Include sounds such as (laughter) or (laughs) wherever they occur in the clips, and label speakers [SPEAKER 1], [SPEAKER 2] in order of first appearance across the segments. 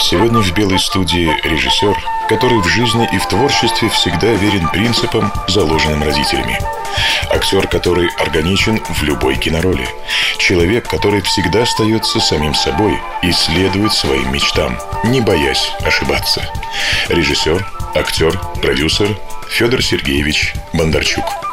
[SPEAKER 1] Сегодня в белой студии режиссер, который в жизни и в творчестве всегда верен принципам, заложенным родителями. Актер, который органичен в любой кинороли. Человек, который всегда остается самим собой и следует своим мечтам, не боясь ошибаться. Режиссер, актер, продюсер Федор Сергеевич Бондарчук.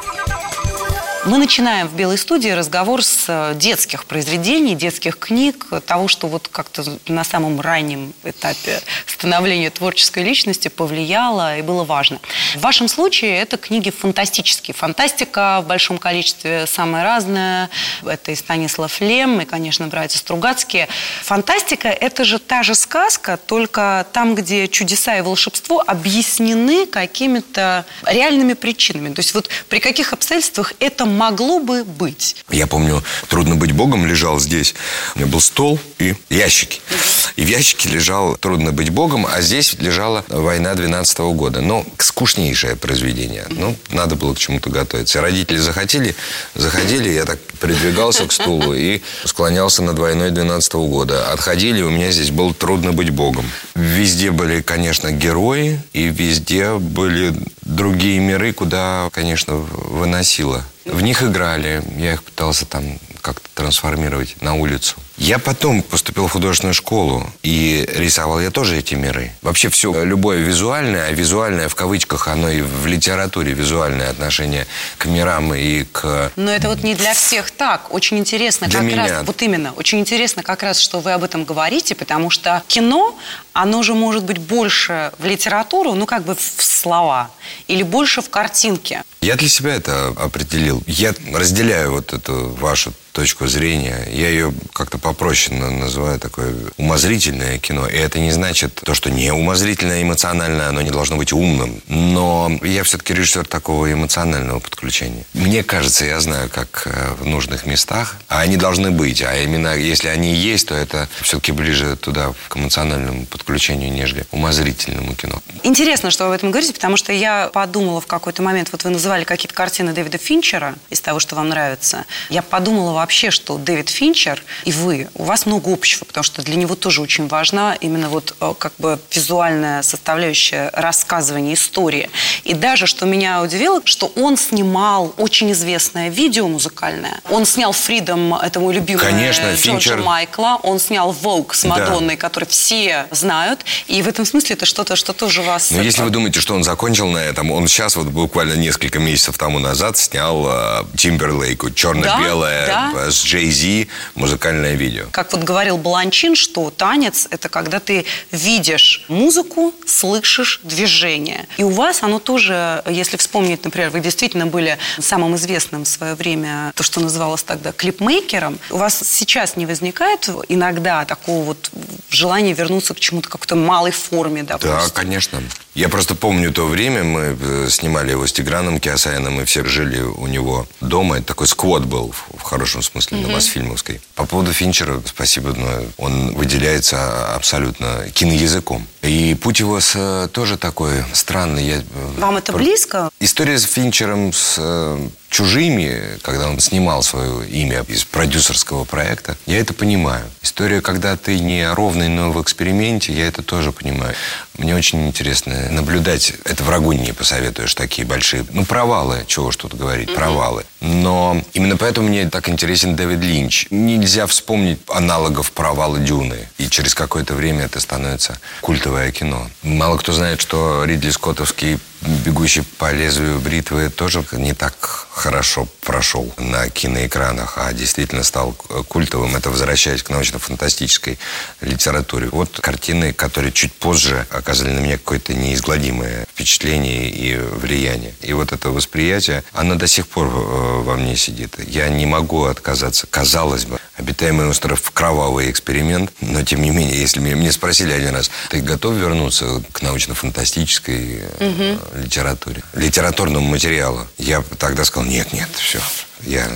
[SPEAKER 2] Мы начинаем в Белой студии разговор с э, детских произведений, детских книг, того, что вот как-то на самом раннем этапе становления творческой личности повлияло и было важно. В вашем случае это книги фантастические. Фантастика в большом количестве самая разная. Это и Станислав Лем, и, конечно, братья Стругацкие. Фантастика – это же та же сказка, только там, где чудеса и волшебство объяснены какими-то реальными причинами. То есть вот при каких обстоятельствах это могло бы быть?
[SPEAKER 3] Я помню, «Трудно быть Богом» лежал здесь. У меня был стол и ящики. И в ящике лежал «Трудно быть Богом», а здесь лежала «Война 12 -го года». Ну, скучнейшее произведение. Ну, надо было к чему-то готовиться. Родители захотели, заходили, я так придвигался к стулу и склонялся над «Войной 12 -го года». Отходили, у меня здесь был «Трудно быть Богом». Везде были, конечно, герои, и везде были другие миры, куда, конечно, выносило в них играли, я их пытался там как-то трансформировать на улицу. Я потом поступил в художественную школу, и рисовал я тоже эти миры. Вообще все, любое визуальное, а визуальное в кавычках, оно и в литературе визуальное отношение к мирам и к...
[SPEAKER 2] Но это вот не для всех так. Очень интересно
[SPEAKER 3] Для
[SPEAKER 2] как
[SPEAKER 3] меня.
[SPEAKER 2] раз, вот именно, очень интересно как раз, что вы об этом говорите, потому что кино, оно же может быть больше в литературу, ну как бы в слова, или больше в картинке.
[SPEAKER 3] Я для себя это определил. Я разделяю вот эту вашу точку зрения. Я ее как-то попроще на- называю такое умозрительное кино. И это не значит то, что не умозрительное, эмоциональное, оно не должно быть умным. Но я все-таки режиссер такого эмоционального подключения. Мне кажется, я знаю, как э, в нужных местах, а они должны быть. А именно, если они есть, то это все-таки ближе туда, к эмоциональному подключению, нежели умозрительному кино.
[SPEAKER 2] Интересно, что вы об этом говорите, потому что я подумала в какой-то момент, вот вы называли какие-то картины Дэвида Финчера из того, что вам нравится. Я подумала вообще, что Дэвид Финчер и вы, у вас много общего, потому что для него тоже очень важна именно вот э, как бы визуальная составляющая рассказывания истории. И даже, что меня удивило, что он снимал очень известное видео музыкальное. Он снял «Фридом», это мой любимый
[SPEAKER 3] Конечно,
[SPEAKER 2] Джорджа
[SPEAKER 3] Финчер-
[SPEAKER 2] Майкла. Он снял «Vogue» с
[SPEAKER 3] Да.
[SPEAKER 2] Мадонной, который все знают. И в этом смысле это что-то, что тоже вас...
[SPEAKER 3] Но Ну, если вы думаете, что он закончил на этом, он сейчас вот буквально несколько месяцев тому назад снял э, Тимберлейку черно-белое
[SPEAKER 2] Да, да.
[SPEAKER 3] э, с Джей Зи музыкальное видео.
[SPEAKER 2] Как вот говорил Баланчин, что танец – это когда ты видишь музыку, слышишь движение. И у вас оно тоже, если вспомнить, например, вы действительно были самым известным в свое время, то, что называлось тогда клипмейкером, у вас сейчас не возникает иногда такого вот желания вернуться к чему-то какой-то малой форме, допустим?
[SPEAKER 3] Да, конечно. Я просто помню то время, мы э, снимали его с Тиграном Киасаяном, мы все жили у него дома. Это такой сквот был, в- хорошем смысле, на Мосфильмовской. По поводу Финчера, спасибо, но он выделяется абсолютно киноязыком. И путь его с, э, тоже такой странный. Я, э,
[SPEAKER 2] Вам это
[SPEAKER 3] про-
[SPEAKER 2] близко?
[SPEAKER 3] История с Финчером, с э, чужими, когда он снимал свое имя из продюсерского проекта, я это понимаю. История, когда ты не ровный, но в эксперименте, я это тоже понимаю. Мне очень интересно наблюдать, это врагу не посоветуешь, такие большие, ну, провалы, чего уж тут говорить, провалы. Но именно поэтому мне так интересен Дэвид Линч. Нельзя вспомнить аналогов провала Дюны. И через какое-то время это становится культовое кино. Мало кто знает, что Ридли Скоттовский «Бегущий по лезвию бритвы» тоже не так хорошо прошел на киноэкранах, а действительно стал культовым. Это возвращаясь к научно-фантастической литературе. Вот картины, которые чуть позже оказали на меня какое-то неизгладимое впечатление и влияние. И вот это восприятие, оно до сих пор э, во мне сидит. Я не могу отказаться, казалось бы, обитаемый остров – кровавый эксперимент, но тем не менее, если меня, мне спросили один раз, ты готов вернуться к научно-фантастической угу. Литературе, литературному материалу? Я тогда сказал, нет, нет, все, я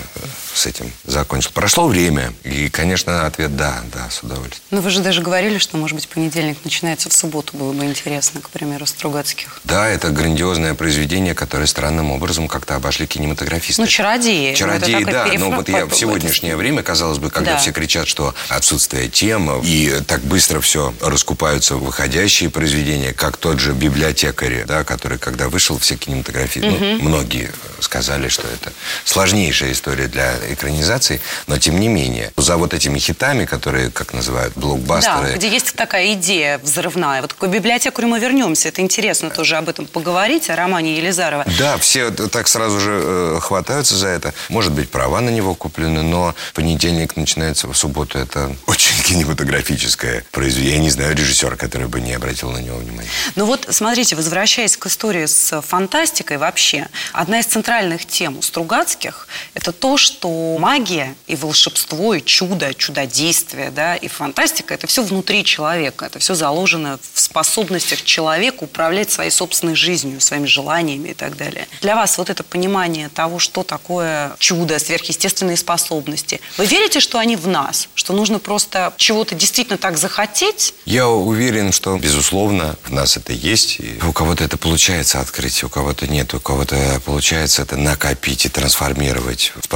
[SPEAKER 3] с этим закончил. Прошло время, и, конечно, ответ да, да, с удовольствием.
[SPEAKER 2] Но вы же даже говорили, что, может быть, понедельник начинается в субботу, было бы интересно, к примеру, Стругацких.
[SPEAKER 3] Да, это грандиозное произведение, которое странным образом как-то обошли кинематографисты.
[SPEAKER 2] Ну, «Чародеи».
[SPEAKER 3] «Чародеи», да, но вот я в сегодняшнее время, казалось бы, когда да. все кричат, что отсутствие тем, и так быстро все раскупаются выходящие произведения, как тот же «Библиотекарь», да, который, когда вышел, все кинематографисты, угу. ну, многие сказали, что это сложнейшая история для экранизации, но тем не менее, за вот этими хитами, которые, как называют, блокбастеры...
[SPEAKER 2] Да, где есть такая идея взрывная. Вот к библиотекарю мы вернемся. Это интересно тоже об этом поговорить, о романе Елизарова.
[SPEAKER 3] Да, все так сразу же э, хватаются за это. Может быть, права на него куплены, но понедельник начинается в субботу. Это (laughs) очень кинематографическое произведение. Я не знаю режиссера, который бы не обратил на него внимания.
[SPEAKER 2] Ну вот, смотрите, возвращаясь к истории с фантастикой вообще, одна из центральных тем у Стругацких – это то, что магия и волшебство, и чудо, чудодействие, да, и фантастика – это все внутри человека, это все заложено в способностях человека управлять своей собственной жизнью, своими желаниями и так далее. Для вас вот это понимание того, что такое чудо, сверхъестественные способности, вы верите, что они в нас, что нужно просто чего-то действительно так захотеть?
[SPEAKER 3] Я уверен, что, безусловно, в нас это есть. И у кого-то это получается открыть, у кого-то нет, у кого-то получается это накопить и трансформировать в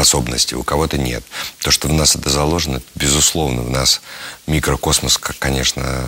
[SPEAKER 3] способности у кого-то нет. То, что в нас это заложено, безусловно, в нас микрокосмос, конечно,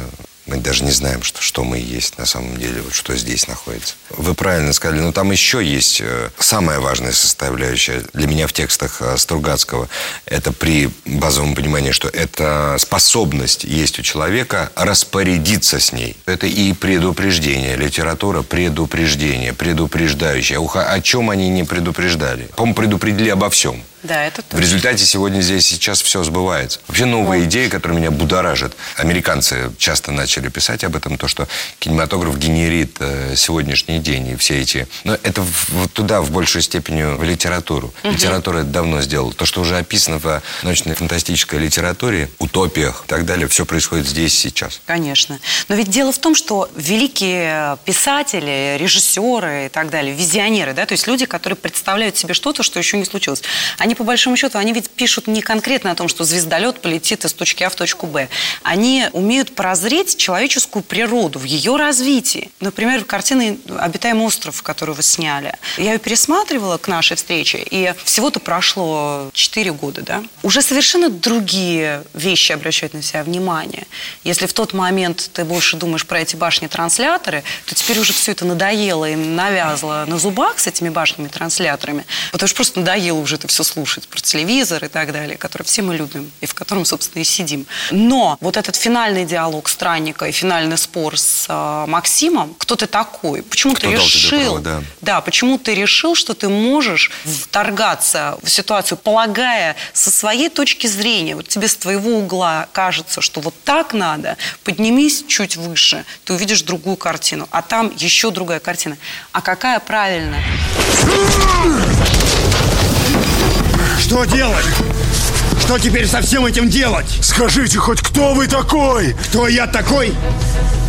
[SPEAKER 3] мы даже не знаем, что, что мы есть на самом деле, вот что здесь находится. Вы правильно сказали, но там еще есть э, самая важная составляющая для меня в текстах э, Стругацкого. Это при базовом понимании, что это способность есть у человека распорядиться с ней. Это и предупреждение. Литература предупреждение, предупреждающая. О чем они не предупреждали? По-моему, предупредили обо всем.
[SPEAKER 2] Да, это точно.
[SPEAKER 3] В результате сегодня здесь сейчас все сбывается. Вообще новая О. идея, которая меня будоражит. Американцы часто начали писать об этом, то, что кинематограф генерит э, сегодняшний день и все эти... Но это в, туда в большей степени в литературу. Угу. Литература это давно сделала. То, что уже описано в научной фантастической литературе, утопиях и так далее, все происходит здесь сейчас.
[SPEAKER 2] Конечно. Но ведь дело в том, что великие писатели, режиссеры и так далее, визионеры, да, то есть люди, которые представляют себе что-то, что еще не случилось, они по большому счету, они ведь пишут не конкретно о том, что звездолет полетит из точки А в точку Б. Они умеют прозреть человеческую природу в ее развитии. Например, картина «Обитаемый остров», которую вы сняли. Я ее пересматривала к нашей встрече, и всего-то прошло 4 года, да? Уже совершенно другие вещи обращают на себя внимание. Если в тот момент ты больше думаешь про эти башни-трансляторы, то теперь уже все это надоело и навязло на зубах с этими башнями-трансляторами, потому что просто надоело уже это все слушать слушать, про телевизор и так далее, который все мы любим и в котором, собственно, и сидим. Но вот этот финальный диалог странника и финальный спор с э, Максимом, кто ты такой? Почему кто ты решил? Право, да. да, почему ты решил, что ты можешь вторгаться в ситуацию, полагая со своей точки зрения, вот тебе с твоего угла кажется, что вот так надо, поднимись чуть выше, ты увидишь другую картину, а там еще другая картина. А какая правильная?
[SPEAKER 4] Что делать? Что теперь со всем этим делать?
[SPEAKER 5] Скажите хоть, кто вы такой?
[SPEAKER 4] Кто я такой?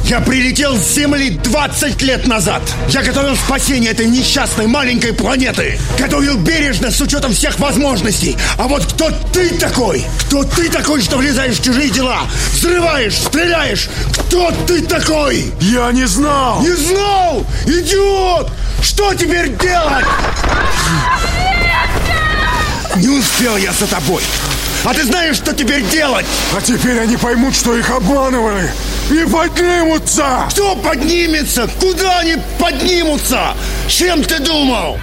[SPEAKER 4] Я прилетел с Земли 20 лет назад. Я готовил спасение этой несчастной маленькой планеты. Готовил бережно, с учетом всех возможностей. А вот кто ты такой? Кто ты такой, что влезаешь в чужие дела? Взрываешь, стреляешь? Кто ты такой?
[SPEAKER 5] Я не знал.
[SPEAKER 4] Не знал? Идиот! Что теперь делать? Не успел я за тобой. А ты знаешь, что теперь делать?
[SPEAKER 5] А теперь они поймут, что их обманывали. И поднимутся!
[SPEAKER 4] Кто поднимется? Куда они поднимутся? Чем ты думал?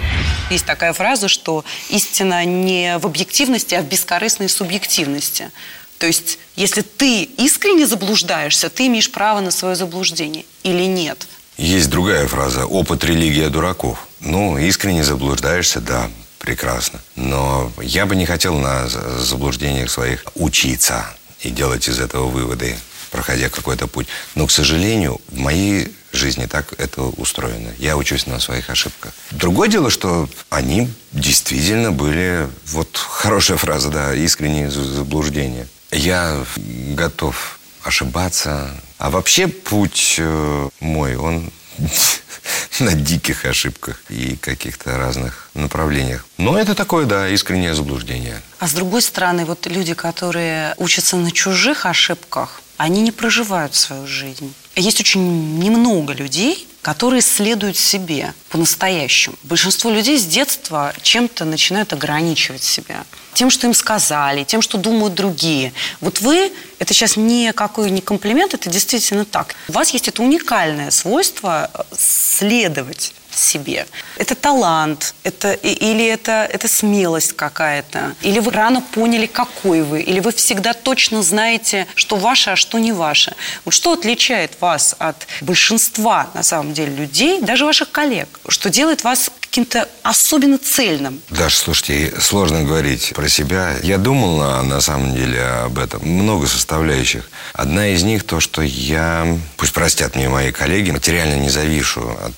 [SPEAKER 2] Есть такая фраза, что истина не в объективности, а в бескорыстной субъективности. То есть, если ты искренне заблуждаешься, ты имеешь право на свое заблуждение или нет.
[SPEAKER 3] Есть другая фраза «опыт религия дураков». Ну, искренне заблуждаешься, да, прекрасно. Но я бы не хотел на заблуждениях своих учиться и делать из этого выводы, проходя какой-то путь. Но, к сожалению, в моей жизни так это устроено. Я учусь на своих ошибках. Другое дело, что они действительно были, вот хорошая фраза, да, искренние заблуждения. Я готов ошибаться. А вообще путь э, мой, он (laughs) на диких ошибках и каких-то разных направлениях. Но это такое, да, искреннее заблуждение.
[SPEAKER 2] А с другой стороны, вот люди, которые учатся на чужих ошибках, они не проживают свою жизнь. Есть очень немного людей, которые следуют себе по-настоящему. Большинство людей с детства чем-то начинают ограничивать себя. Тем, что им сказали, тем, что думают другие. Вот вы, это сейчас не какой не комплимент, это действительно так. У вас есть это уникальное свойство следовать себе. Это талант, это, или это, это смелость какая-то, или вы рано поняли, какой вы, или вы всегда точно знаете, что ваше, а что не ваше. Вот что отличает вас от большинства, на самом деле, людей, даже ваших коллег, что делает вас каким-то особенно цельным.
[SPEAKER 3] Даша, слушайте, сложно говорить про себя. Я думал, на, на самом деле, об этом. Много составляющих. Одна из них то, что я, пусть простят мне мои коллеги, материально не завишу от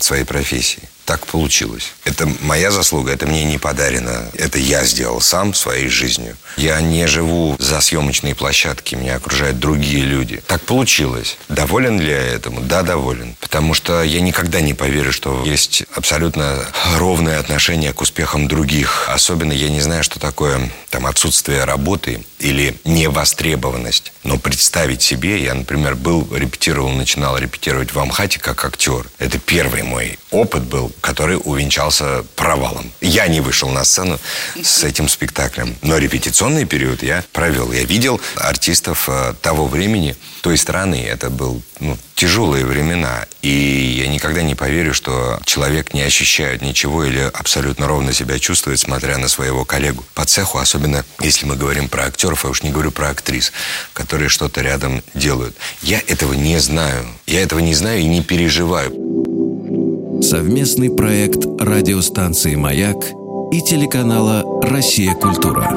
[SPEAKER 3] своей профессии. Так получилось. Это моя заслуга, это мне не подарено. Это я сделал сам своей жизнью. Я не живу за съемочные площадки, меня окружают другие люди. Так получилось. Доволен ли я этому? Да, доволен. Потому что я никогда не поверю, что есть абсолютно ровное отношение к успехам других. Особенно я не знаю, что такое там отсутствие работы или невостребованность. Но представить себе, я, например, был, репетировал, начинал репетировать в Амхате как актер. Это первый мой опыт был, который увенчался провалом. Я не вышел на сцену с этим спектаклем, но репетиционный период я провел. Я видел артистов э, того времени, той страны. Это был ну, тяжелые времена. И я никогда не поверю, что человек не ощущает ничего или абсолютно ровно себя чувствует, смотря на своего коллегу по цеху, особенно если мы говорим про актеров, я уж не говорю про актрис, которые что-то рядом делают. Я этого не знаю. Я этого не знаю и не переживаю.
[SPEAKER 6] Совместный проект радиостанции «Маяк» и телеканала «Россия. Культура».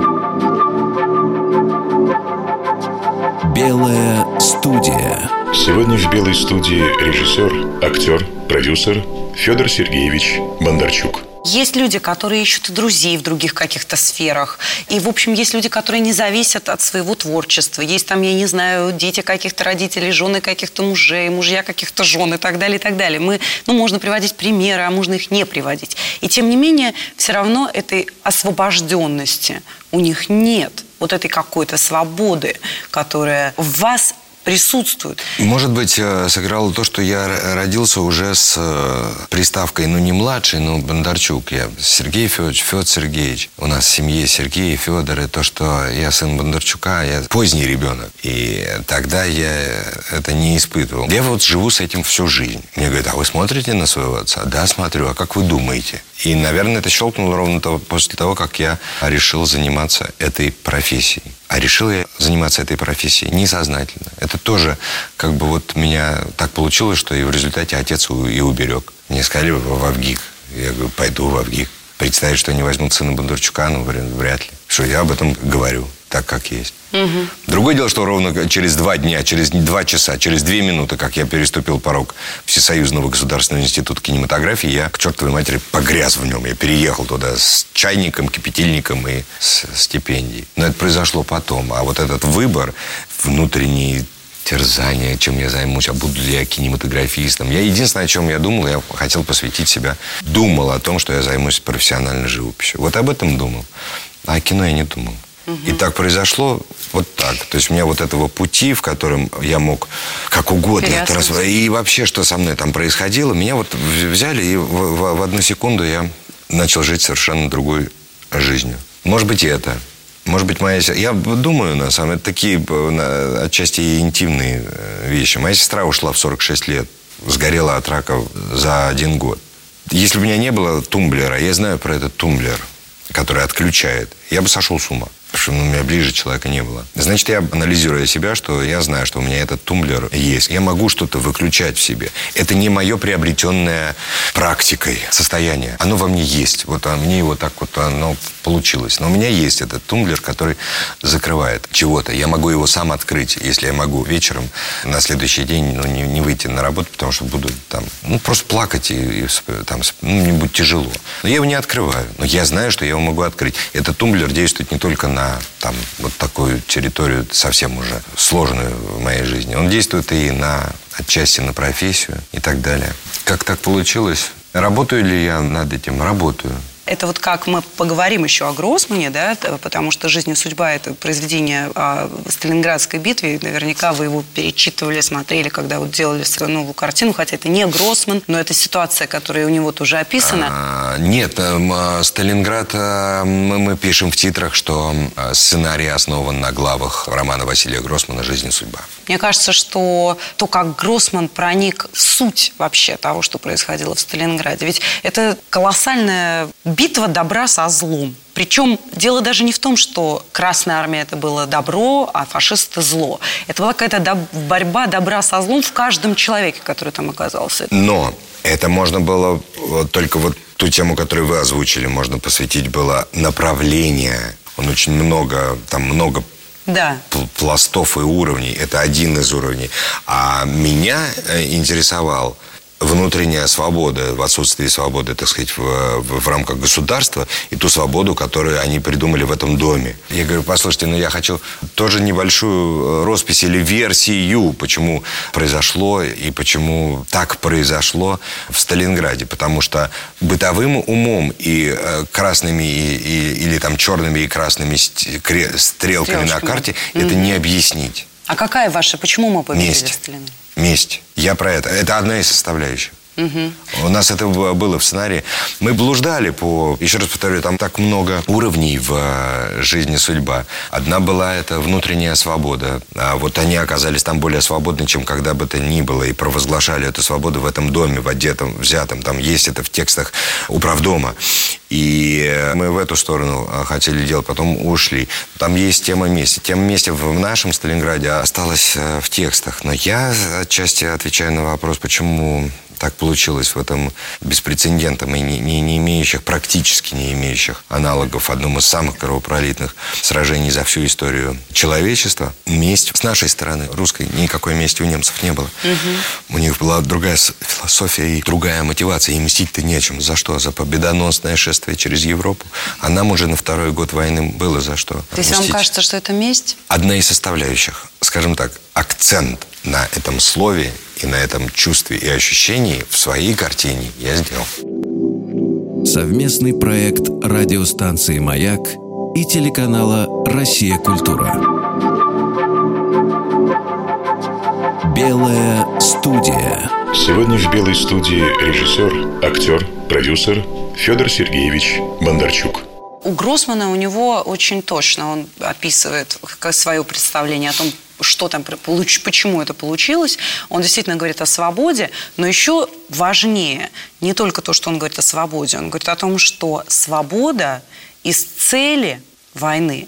[SPEAKER 6] Белая студия.
[SPEAKER 1] Сегодня в белой студии режиссер, актер, продюсер Федор Сергеевич Бондарчук.
[SPEAKER 2] Есть люди, которые ищут друзей в других каких-то сферах. И, в общем, есть люди, которые не зависят от своего творчества. Есть там, я не знаю, дети каких-то родителей, жены каких-то мужей, мужья каких-то жен и так далее, и так далее. Мы, ну, можно приводить примеры, а можно их не приводить. И, тем не менее, все равно этой освобожденности у них нет вот этой какой-то свободы, которая в вас присутствуют.
[SPEAKER 3] Может быть, э, сыграло то, что я родился уже с э, приставкой, ну, не младший, но Бондарчук. Я Сергей Федорович, Федор Сергеевич. У нас в семье Сергей и Федор. И то, что я сын Бондарчука, я поздний ребенок. И тогда я это не испытывал. Я вот живу с этим всю жизнь. Мне говорят, а вы смотрите на своего отца? Да, смотрю. А как вы думаете? И, наверное, это щелкнуло ровно после того, как я решил заниматься этой профессией. А решил я заниматься этой профессией несознательно. Это тоже как бы вот меня так получилось, что и в результате отец и уберег. Мне сказали в Авгик. Я говорю, пойду в Авгик. Представить, что они возьмут сына Бондарчука, ну, вряд ли. Что я об этом говорю так, как есть. Угу. Другое дело, что ровно через два дня, через два часа, через две минуты, как я переступил порог Всесоюзного государственного института кинематографии, я, к чертовой матери, погряз в нем. Я переехал туда с чайником, кипятильником и с стипендией. Но это произошло потом. А вот этот выбор внутренний терзание, чем я займусь, а буду ли я кинематографистом. Я единственное, о чем я думал, я хотел посвятить себя, думал о том, что я займусь профессиональной живописью. Вот об этом думал. А о кино я не думал. И так произошло вот так. То есть у меня вот этого пути, в котором я мог как угодно это раз... И вообще, что со мной там происходило, меня вот взяли, и в, в, в одну секунду я начал жить совершенно другой жизнью. Может быть, и это. Может быть, моя... Я думаю, на самом деле, такие отчасти интимные э, вещи. Моя сестра ушла в 46 лет. Сгорела от рака за один год. Если бы у меня не было тумблера, я знаю про этот тумблер, который отключает. я бы сошел с ума. Потому что у меня ближе человека не было. Значит, я анализируя себя, что я знаю, что у меня этот тумблер есть. Я могу что-то выключать в себе. Это не мое приобретенное практикой состояние. Оно во мне есть. Вот а мне его так вот оно получилось. Но у меня есть этот тумблер, который закрывает чего-то. Я могу его сам открыть, если я могу вечером на следующий день ну, не, не выйти на работу, потому что буду там, ну, просто плакать и, и там, ну, мне будет тяжело. Но я его не открываю. Но я знаю, что я его могу открыть. Этот тумблер действует не только на там, вот такую территорию совсем уже сложную в моей жизни. Он действует и на отчасти на профессию и так далее. Как так получилось? Работаю ли я над этим? Работаю.
[SPEAKER 2] Это вот как мы поговорим еще о Гроссмане, да, потому что «Жизнь и судьба» – это произведение о Сталинградской битве, наверняка вы его перечитывали, смотрели, когда вот делали свою новую картину, хотя это не Гроссман, но это ситуация, которая у него тоже описана.
[SPEAKER 3] А, нет, э, Сталинград э, мы, мы пишем в титрах, что сценарий основан на главах романа Василия Гроссмана «Жизнь и судьба».
[SPEAKER 2] Мне кажется, что то, как Гроссман проник в суть вообще того, что происходило в Сталинграде, ведь это колоссальная битва добра со злом. Причем дело даже не в том, что Красная Армия это было добро, а фашисты зло. Это была какая-то доб- борьба добра со злом в каждом человеке, который там оказался.
[SPEAKER 3] Но это можно было только вот ту тему, которую вы озвучили, можно посвятить было направление. Он очень много, там много
[SPEAKER 2] да.
[SPEAKER 3] пластов и уровней. Это один из уровней. А меня э, интересовал внутренняя свобода, в отсутствии свободы, так сказать, в, в, в рамках государства, и ту свободу, которую они придумали в этом доме. Я говорю, послушайте, ну я хочу тоже небольшую э, роспись или версию, почему произошло и почему так произошло в Сталинграде. Потому что бытовым умом и э, красными и, и, или там черными и красными стрелками Стрелочками. на карте mm-hmm. это не объяснить.
[SPEAKER 2] А какая ваша? Почему мы победили
[SPEAKER 3] Месть.
[SPEAKER 2] Сталинград?
[SPEAKER 3] Месть. Я про это. Это одна из составляющих.
[SPEAKER 2] Угу.
[SPEAKER 3] У нас это было в сценарии. Мы блуждали по... Еще раз повторю, там так много уровней в э, жизни судьба. Одна была это внутренняя свобода. А вот они оказались там более свободны, чем когда бы то ни было. И провозглашали эту свободу в этом доме, в одетом, взятом. Там есть это в текстах управдома. И мы в эту сторону э, хотели делать, потом ушли. Там есть тема мести. Тема мести в нашем Сталинграде осталась э, в текстах. Но я отчасти отвечаю на вопрос, почему так получилось в этом беспрецедентном и не, не, не имеющих, практически не имеющих аналогов одном из самых кровопролитных сражений за всю историю человечества. Месть с нашей стороны, русской, никакой мести у немцев не было. Угу. У них была другая философия и другая мотивация. И мстить-то нечем. За что? За победоносное шествие через Европу. А нам уже на второй год войны было за что.
[SPEAKER 2] То есть вам кажется, что это месть?
[SPEAKER 3] Одна из составляющих. Скажем так, акцент на этом слове и на этом чувстве и ощущении в своей картине я сделал.
[SPEAKER 6] Совместный проект радиостанции «Маяк» и телеканала «Россия. Культура». Белая студия.
[SPEAKER 1] Сегодня в «Белой студии» режиссер, актер, продюсер Федор Сергеевич Бондарчук.
[SPEAKER 2] У Гроссмана у него очень точно он описывает свое представление о том, что там, почему это получилось. Он действительно говорит о свободе, но еще важнее не только то, что он говорит о свободе, он говорит о том, что свобода из цели войны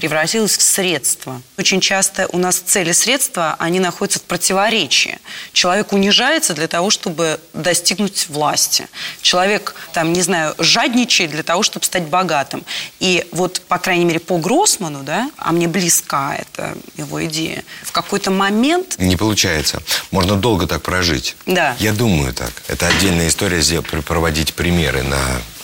[SPEAKER 2] превратилась в средство. Очень часто у нас цели средства, они находятся в противоречии. Человек унижается для того, чтобы достигнуть власти. Человек, там, не знаю, жадничает для того, чтобы стать богатым. И вот, по крайней мере, по Гроссману, да, а мне близка эта его идея, в какой-то момент...
[SPEAKER 3] Не получается. Можно долго так прожить.
[SPEAKER 2] Да.
[SPEAKER 3] Я думаю так. Это отдельная история, проводить примеры на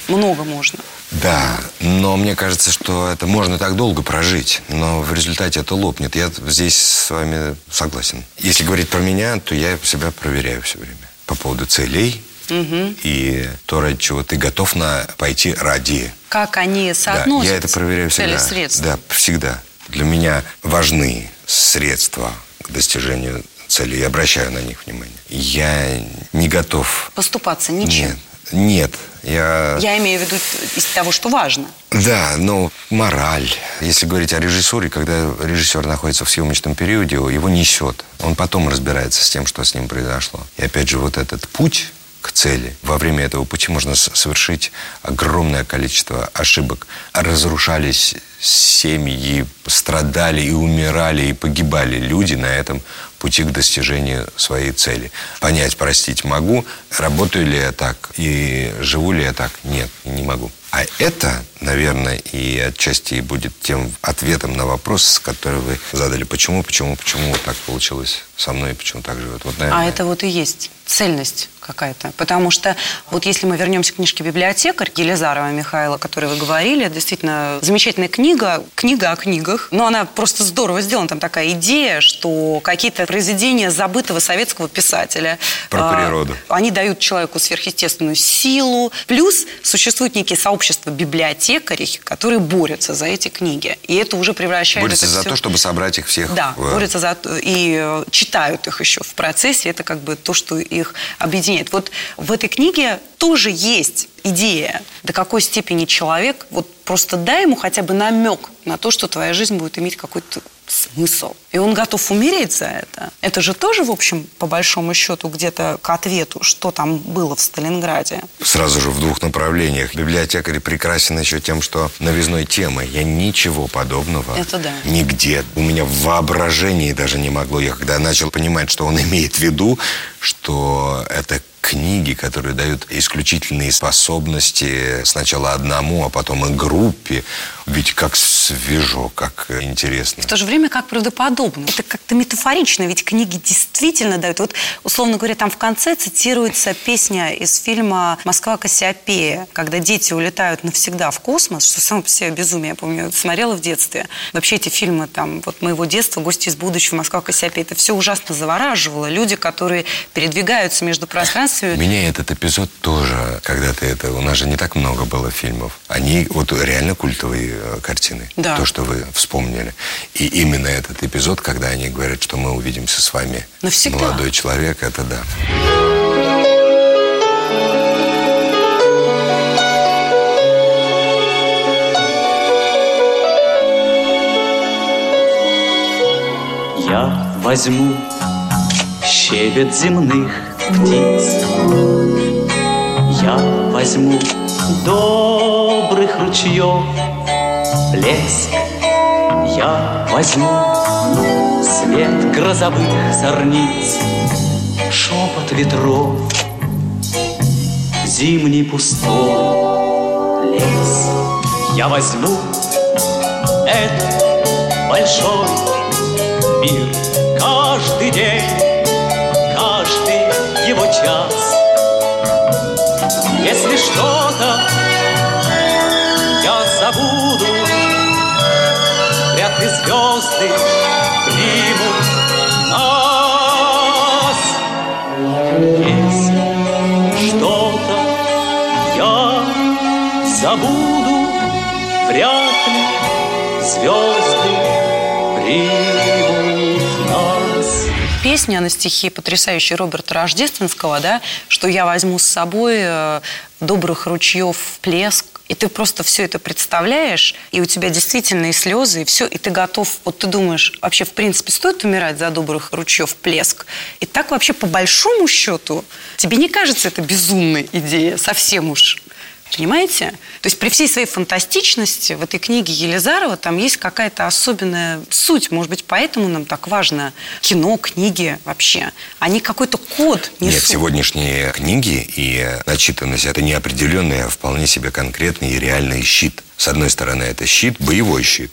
[SPEAKER 2] много можно.
[SPEAKER 3] Да, но мне кажется, что это можно так долго прожить, но в результате это лопнет. Я здесь с вами согласен. Если говорить про меня, то я себя проверяю все время по поводу целей, угу. и то, ради чего ты готов на пойти ради.
[SPEAKER 2] Как они соотносятся?
[SPEAKER 3] Да, я это проверяю всегда.
[SPEAKER 2] Цели средства.
[SPEAKER 3] Да, всегда. Для меня важны средства к достижению цели. Я обращаю на них внимание. Я не готов...
[SPEAKER 2] Поступаться ничем?
[SPEAKER 3] Нет. Нет, я...
[SPEAKER 2] Я имею в виду из того, что важно.
[SPEAKER 3] Да, но мораль. Если говорить о режиссуре, когда режиссер находится в съемочном периоде, его несет. Он потом разбирается с тем, что с ним произошло. И опять же, вот этот путь, к цели. Во время этого пути можно совершить огромное количество ошибок. Разрушались семьи, страдали и умирали, и погибали люди на этом пути к достижению своей цели. Понять, простить могу, работаю ли я так и живу ли я так? Нет, не могу. А это, наверное, и отчасти будет тем ответом на вопрос, который вы задали. Почему, почему, почему так получилось со мной, почему так живет?
[SPEAKER 2] Вот, наверное, а это вот и есть цельность какая-то. Потому что вот если мы вернемся к книжке «Библиотекарь» Елизарова Михаила, о которой вы говорили, действительно замечательная книга, книга о книгах, но она просто здорово сделана. Там такая идея, что какие-то произведения забытого советского писателя.
[SPEAKER 3] Про а, природу.
[SPEAKER 2] Они дают человеку сверхъестественную силу. Плюс существуют некие сообщества библиотекарей, которые борются за эти книги. И это уже превращает...
[SPEAKER 3] Борются за
[SPEAKER 2] все...
[SPEAKER 3] то, чтобы собрать их всех.
[SPEAKER 2] Да, в... борются за... И э, читают их еще в процессе. Это как бы то, что их объединяет. Вот в этой книге тоже есть идея, до какой степени человек, вот просто дай ему хотя бы намек на то, что твоя жизнь будет иметь какой-то смысл. И он готов умереть за это. Это же тоже, в общем, по большому счету, где-то к ответу, что там было в Сталинграде.
[SPEAKER 3] Сразу же в двух направлениях. Библиотекарь прекрасен еще тем, что новизной темы. Я ничего подобного
[SPEAKER 2] это да.
[SPEAKER 3] нигде. У меня в воображении даже не могло. Я когда начал понимать, что он (laughs) имеет в виду, что это книги, которые дают исключительные способности сначала одному, а потом и группе. Ведь как свежо, как интересно.
[SPEAKER 2] В то же время как правдоподобно. Это как-то метафорично, ведь книги действительно дают. Вот, условно говоря, там в конце цитируется песня из фильма «Москва Кассиопея», когда дети улетают навсегда в космос, что само по себе безумие, я помню, смотрела в детстве. Вообще эти фильмы там, вот моего детства, «Гости из будущего», «Москва Кассиопея», это все ужасно завораживало. Люди, которые передвигаются между пространствами.
[SPEAKER 3] Меня этот эпизод тоже, когда ты это... У нас же не так много было фильмов. Они вот реально культовые э, картины.
[SPEAKER 2] Да.
[SPEAKER 3] То, что вы вспомнили. И именно этот эпизод, когда они говорят, что мы увидимся с вами.
[SPEAKER 2] Навсегда.
[SPEAKER 3] Молодой человек, это да.
[SPEAKER 7] Я возьму щебет земных птиц. Я возьму добрых ручьев блеск. Я возьму свет грозовых зорниц, шепот ветров, зимний пустой лес. Я возьму этот большой мир каждый день его час. Если что-то звезды примут нас. Если что-то я забуду, вряд ли звезды примут
[SPEAKER 2] песня на стихи потрясающей Роберта Рождественского, да, что я возьму с собой э, добрых ручьев плеск, и ты просто все это представляешь, и у тебя действительно и слезы, и все, и ты готов, вот ты думаешь, вообще, в принципе, стоит умирать за добрых ручьев плеск? И так вообще, по большому счету, тебе не кажется это безумной идея, совсем уж? Понимаете? То есть при всей своей фантастичности в этой книге Елизарова там есть какая-то особенная суть. Может быть, поэтому нам так важно кино, книги вообще. Они какой-то код несут.
[SPEAKER 3] Нет, сегодняшние книги и начитанность – это неопределенный, а вполне себе конкретный и реальный щит. С одной стороны, это щит, боевой щит.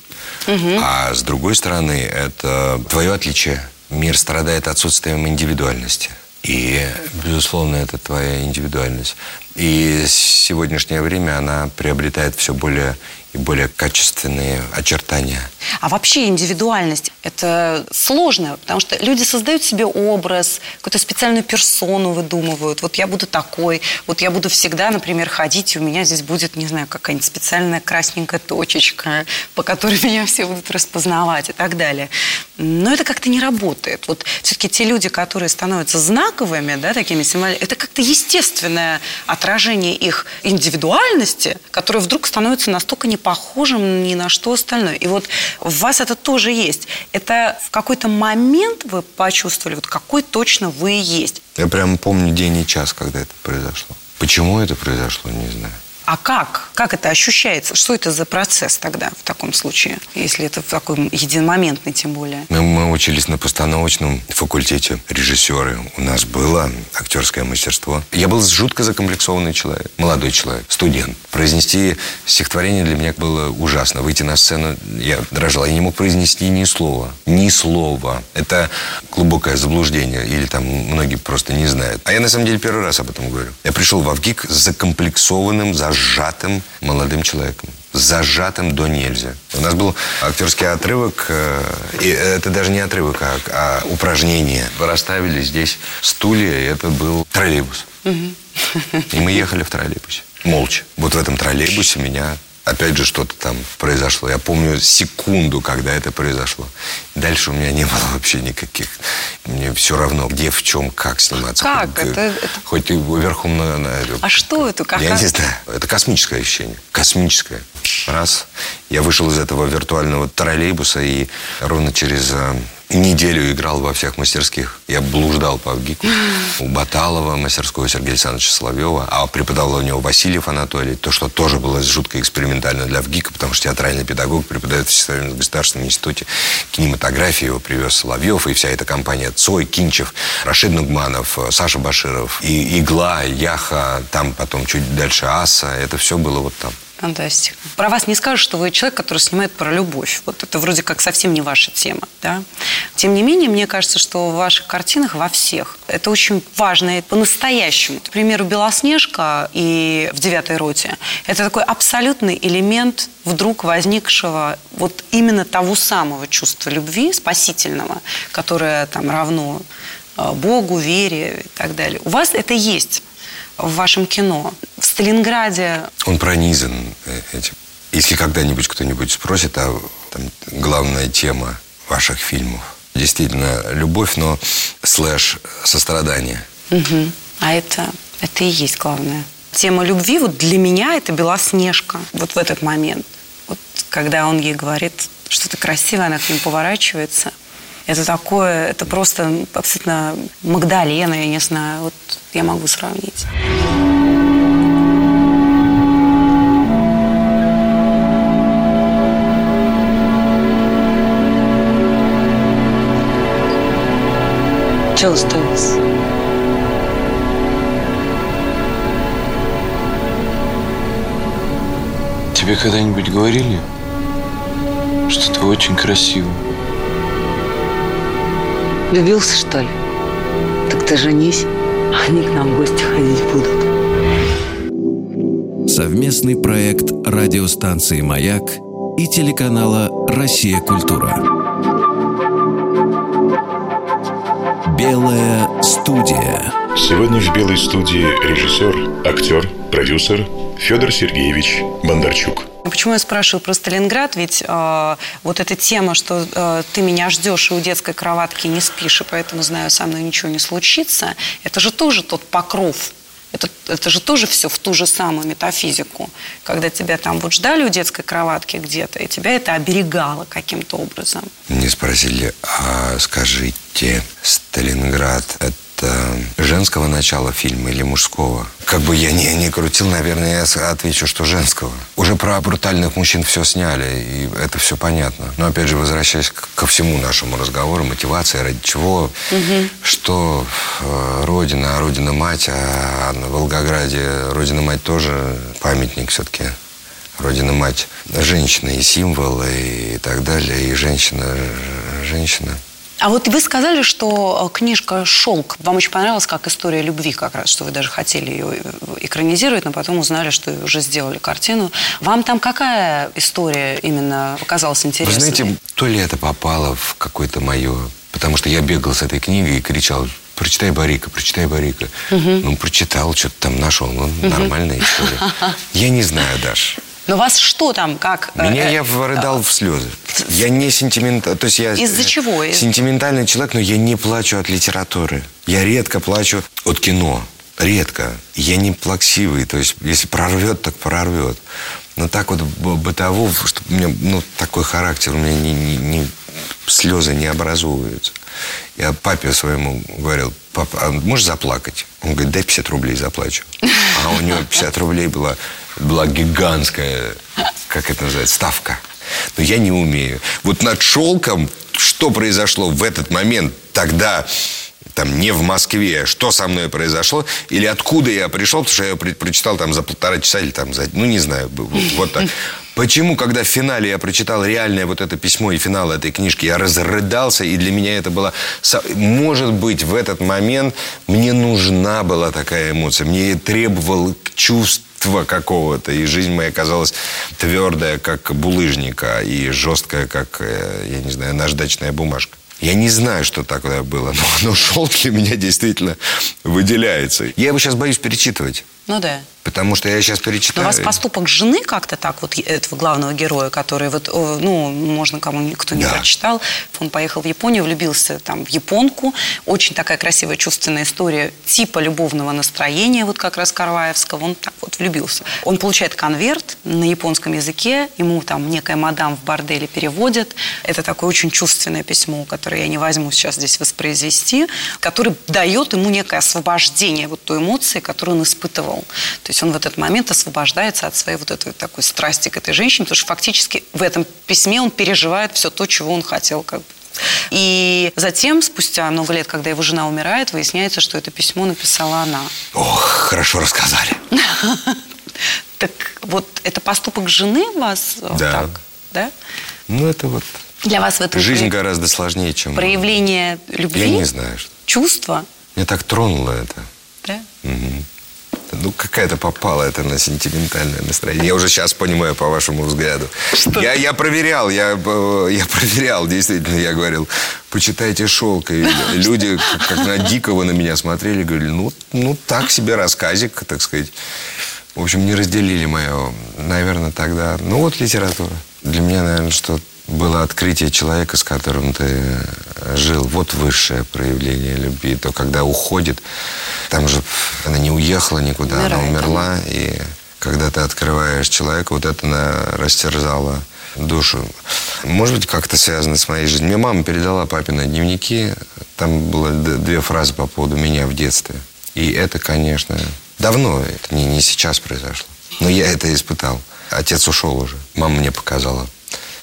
[SPEAKER 3] Угу. А с другой стороны, это твое отличие. Мир страдает отсутствием индивидуальности. И, безусловно, это твоя индивидуальность. И сегодняшнее время она приобретает все более и более качественные очертания.
[SPEAKER 2] А вообще индивидуальность – это сложно, потому что люди создают себе образ, какую-то специальную персону выдумывают. Вот я буду такой, вот я буду всегда, например, ходить, и у меня здесь будет, не знаю, какая-нибудь специальная красненькая точечка, по которой (laughs) меня все будут распознавать и так далее. Но это как-то не работает. Вот все-таки те люди, которые становятся знаковыми, да, такими символами, это как-то естественное отражение их индивидуальности, которая вдруг становится настолько непонятной, похожим ни на что остальное. И вот в вас это тоже есть. Это в какой-то момент вы почувствовали, вот какой точно вы есть.
[SPEAKER 3] Я прям помню день и час, когда это произошло. Почему это произошло, не знаю.
[SPEAKER 2] А как? Как это ощущается? Что это за процесс тогда в таком случае, если это такой единомоментный тем более?
[SPEAKER 3] Мы, мы учились на постановочном факультете режиссеры. У нас было актерское мастерство. Я был жутко закомплексованный человек, молодой человек, студент. Произнести стихотворение для меня было ужасно. Выйти на сцену, я дрожал. Я не мог произнести ни слова. Ни слова. Это глубокое заблуждение. Или там многие просто не знают. А я на самом деле первый раз об этом говорю. Я пришел в ВГИК закомплексованным, зажатым молодым человеком. Зажатым до нельзя. У нас был актерский отрывок, э, и это даже не отрывок, а, а упражнение. Расставили здесь стулья, и это был троллейбус. И мы ехали в троллейбусе. Молча. Вот в этом троллейбусе меня опять же что-то там произошло. Я помню секунду, когда это произошло. Дальше у меня не было вообще никаких. Мне все равно, где, в чем, как сниматься.
[SPEAKER 2] Как?
[SPEAKER 3] Хоть,
[SPEAKER 2] Это- это-
[SPEAKER 3] хоть и верхом на... на-
[SPEAKER 2] А что это? Как?
[SPEAKER 3] Я не знаю. Это космическое ощущение. Космическое. Раз. Я вышел из этого виртуального троллейбуса и ровно через э, неделю играл во всех мастерских. Я блуждал по ВГИКу. У Баталова мастерского Сергея Александровича Соловьева, а преподавал у него Васильев Анатолий, то, что тоже было жутко экспериментально для ВГИКа, потому что театральный педагог преподает в Всесоюзном государственном институте кинематографии, его привез Соловьев, и вся эта компания Цой, Кинчев, Рашид Нугманов, э, Саша Баширов, и Игла, Яха, там потом чуть дальше Аса, это все было вот там.
[SPEAKER 2] Фантастика. Про вас не скажешь, что вы человек, который снимает про любовь. Вот это вроде как совсем не ваша тема, да? Тем не менее, мне кажется, что в ваших картинах во всех это очень важно и по-настоящему. К примеру, «Белоснежка» и «В девятой роте» – это такой абсолютный элемент вдруг возникшего вот именно того самого чувства любви, спасительного, которое там равно э, Богу, вере и так далее. У вас это есть в вашем кино. В Сталинграде
[SPEAKER 3] Он пронизан э, этим. Если когда-нибудь кто-нибудь спросит, а там, главная тема ваших фильмов, действительно любовь, но слэш сострадание.
[SPEAKER 2] Мгм. А это, это и есть главное. Тема любви вот для меня это Белоснежка. Вот в этот момент. Вот когда он ей говорит что-то красивое, она к нему поворачивается. Это такое, это просто абсолютно Магдалена, я не знаю, вот я могу сравнить. Уставился?
[SPEAKER 8] Тебе когда-нибудь говорили, что ты очень красивый?
[SPEAKER 9] Влюбился, что ли? Так ты женись, они к нам в гости ходить будут.
[SPEAKER 6] Совместный проект радиостанции «Маяк» и телеканала «Россия. Культура». Белая студия.
[SPEAKER 1] Сегодня в белой студии режиссер, актер, продюсер Федор Сергеевич Бондарчук.
[SPEAKER 2] Почему я спрашиваю про Сталинград? Ведь э, вот эта тема, что э, ты меня ждешь и у детской кроватки не спишь, и поэтому знаю, со мной ничего не случится, это же тоже тот покров. Это, это же тоже все в ту же самую метафизику. Когда тебя там вот ждали у детской кроватки где-то, и тебя это оберегало каким-то образом.
[SPEAKER 3] Мне спросили, а скажите, Сталинград – женского начала фильма или мужского? Как бы я не, не крутил, наверное, я отвечу, что женского. Уже про брутальных мужчин все сняли, и это все понятно. Но опять же, возвращаясь ко всему нашему разговору, мотивация, ради чего, что э, Родина, а Родина-мать, а на Волгограде Родина-мать тоже памятник все-таки. Родина-мать женщина и символ, и так далее, и женщина, женщина.
[SPEAKER 2] А вот вы сказали, что э, книжка «Шелк» вам очень понравилась как история любви как раз, что вы даже хотели ее э, экранизировать, но потом узнали, что уже сделали картину. Вам там какая история именно показалась
[SPEAKER 3] Вы
[SPEAKER 2] интересной?
[SPEAKER 3] знаете, то ли это попало в какое-то мое... Потому что я бегал с этой книгой и кричал, прочитай Барика, прочитай Барика. Ну, прочитал, что-то там нашел. Ну, нормальная история. (laughs) Я не знаю, Даш.
[SPEAKER 2] Но вас что там, как? э,
[SPEAKER 3] Меня
[SPEAKER 2] э,
[SPEAKER 3] я рыдал в слезы. Я не сентиментальный, то есть я
[SPEAKER 2] Из-за чего? Из-
[SPEAKER 3] сентиментальный человек, но я не плачу от литературы. Я редко плачу от кино. Редко. Я не плаксивый, то есть если прорвет, так прорвет. Но так вот бытово, что у меня ну, такой характер, у меня не, не- не- слезы не образовываются. Я папе своему говорил, папа, а можешь заплакать? Он говорит, дай 50 рублей заплачу. А у него 50 рублей была, была гигантская, как это называется, ставка. Но я не умею. Вот над шелком, что произошло в этот момент, тогда там не в Москве, что со мной произошло, или откуда я пришел, потому что я про- прочитал там за полтора часа или там за, ну не знаю, вот так. Почему, когда в финале я прочитал реальное вот это письмо и финал этой книжки, я разрыдался, и для меня это было... Может быть, в этот момент мне нужна была такая эмоция, мне требовал чувства какого-то, и жизнь моя казалась твердая, как булыжника, и жесткая, как, э, я не знаю, наждачная бумажка. Я не знаю, что такое было, но, но шелк для меня действительно выделяется. Я его сейчас боюсь перечитывать.
[SPEAKER 2] Ну да.
[SPEAKER 3] Потому что я сейчас
[SPEAKER 2] Но
[SPEAKER 3] перечитаю.
[SPEAKER 2] вас поступок жены как-то так, вот этого главного героя, который вот, ну, можно кому никто не
[SPEAKER 3] Да.
[SPEAKER 2] прочитал, он поехал в Японию, влюбился там в японку, очень такая красивая чувственная история типа любовного настроения, вот как раз Карваевского, он так вот влюбился. Он получает конверт на японском языке, ему там некая мадам в борделе переводит, это такое очень чувственное письмо, которое я не возьму сейчас здесь воспроизвести, которое дает ему некое освобождение вот той эмоции, которую он испытывал. То есть он в этот момент освобождается от своей вот этой такой страсти к этой женщине, потому что фактически в этом письме он переживает все то, чего он хотел как бы. И затем, спустя много лет, когда его жена умирает, выясняется, что это письмо написала она.
[SPEAKER 3] Ох, хорошо рассказали. (laughs)
[SPEAKER 2] Так вот, это поступок жены вас э,
[SPEAKER 3] Да.
[SPEAKER 2] так, да?
[SPEAKER 3] Ну, это вот...
[SPEAKER 2] Для вас в этом
[SPEAKER 3] Жизнь
[SPEAKER 2] прояв-
[SPEAKER 3] гораздо сложнее, чем...
[SPEAKER 2] проявление любви,
[SPEAKER 3] Я не знаю. Что...
[SPEAKER 2] чувства,
[SPEAKER 3] Меня так тронуло это.
[SPEAKER 2] да?
[SPEAKER 3] Мгм. Ну, какая-то попала это на сентиментальное настроение. Я уже сейчас понимаю по вашему взгляду. Я, я проверял, я, э, я проверял, действительно, я говорил, почитайте шелк. И (laughs) люди как, как на дикого на меня смотрели, говорили, ну, ну, так себе рассказик, так сказать. В общем, не разделили мое, наверное, тогда. Ну, вот литература. Для меня, наверное, что было открытие человека, с которым ты э, жил. Вот высшее проявление любви. То, когда уходит, там же она не уехала никуда, она
[SPEAKER 2] Умирает,
[SPEAKER 3] умерла. И когда ты открываешь человека, вот это на, растерзало душу. Может быть, как-то связано с моей жизнью. Мне мама передала папины дневники. Там было две фразы по поводу меня в детстве. И это, конечно, давно, это не, не сейчас произошло. Но я это испытал. Отец ушел уже. Мама мне показала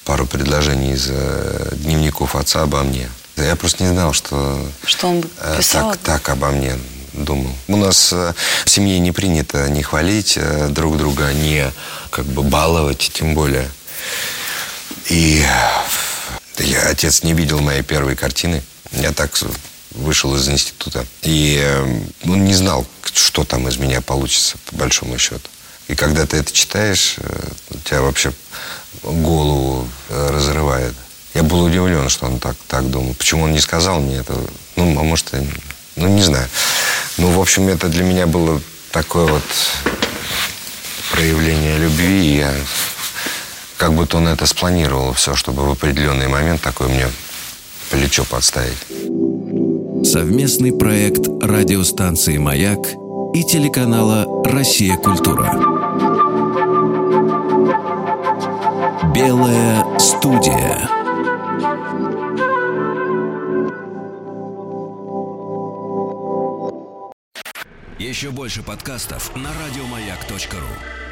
[SPEAKER 3] пару предложений из э, дневников отца обо мне. Я просто не знал, что
[SPEAKER 2] Что он
[SPEAKER 3] э,
[SPEAKER 2] писал?
[SPEAKER 3] так, так обо мне думал. У нас э, в семье не принято не хвалить друг друга, не как бы баловать, тем более. И я, отец не видел моей первой картины. Я так вышел из института. И он не знал, что там из меня получится, по большому счету. И когда ты это читаешь, э, тебя вообще голову э, разрывает. Я был удивлен, что он так, так думал. Почему он не сказал мне это? Ну, а может, и- ну, не знаю. Ну, в общем, это для меня было такое вот проявление любви. И я как будто он это спланировал все, чтобы в определенный момент такой мне плечо подставить.
[SPEAKER 6] Совместный проект радиостанции «Маяк» и телеканала «Россия. Культура». Белая студия. Еще больше подкастов на радиомаяк.ру.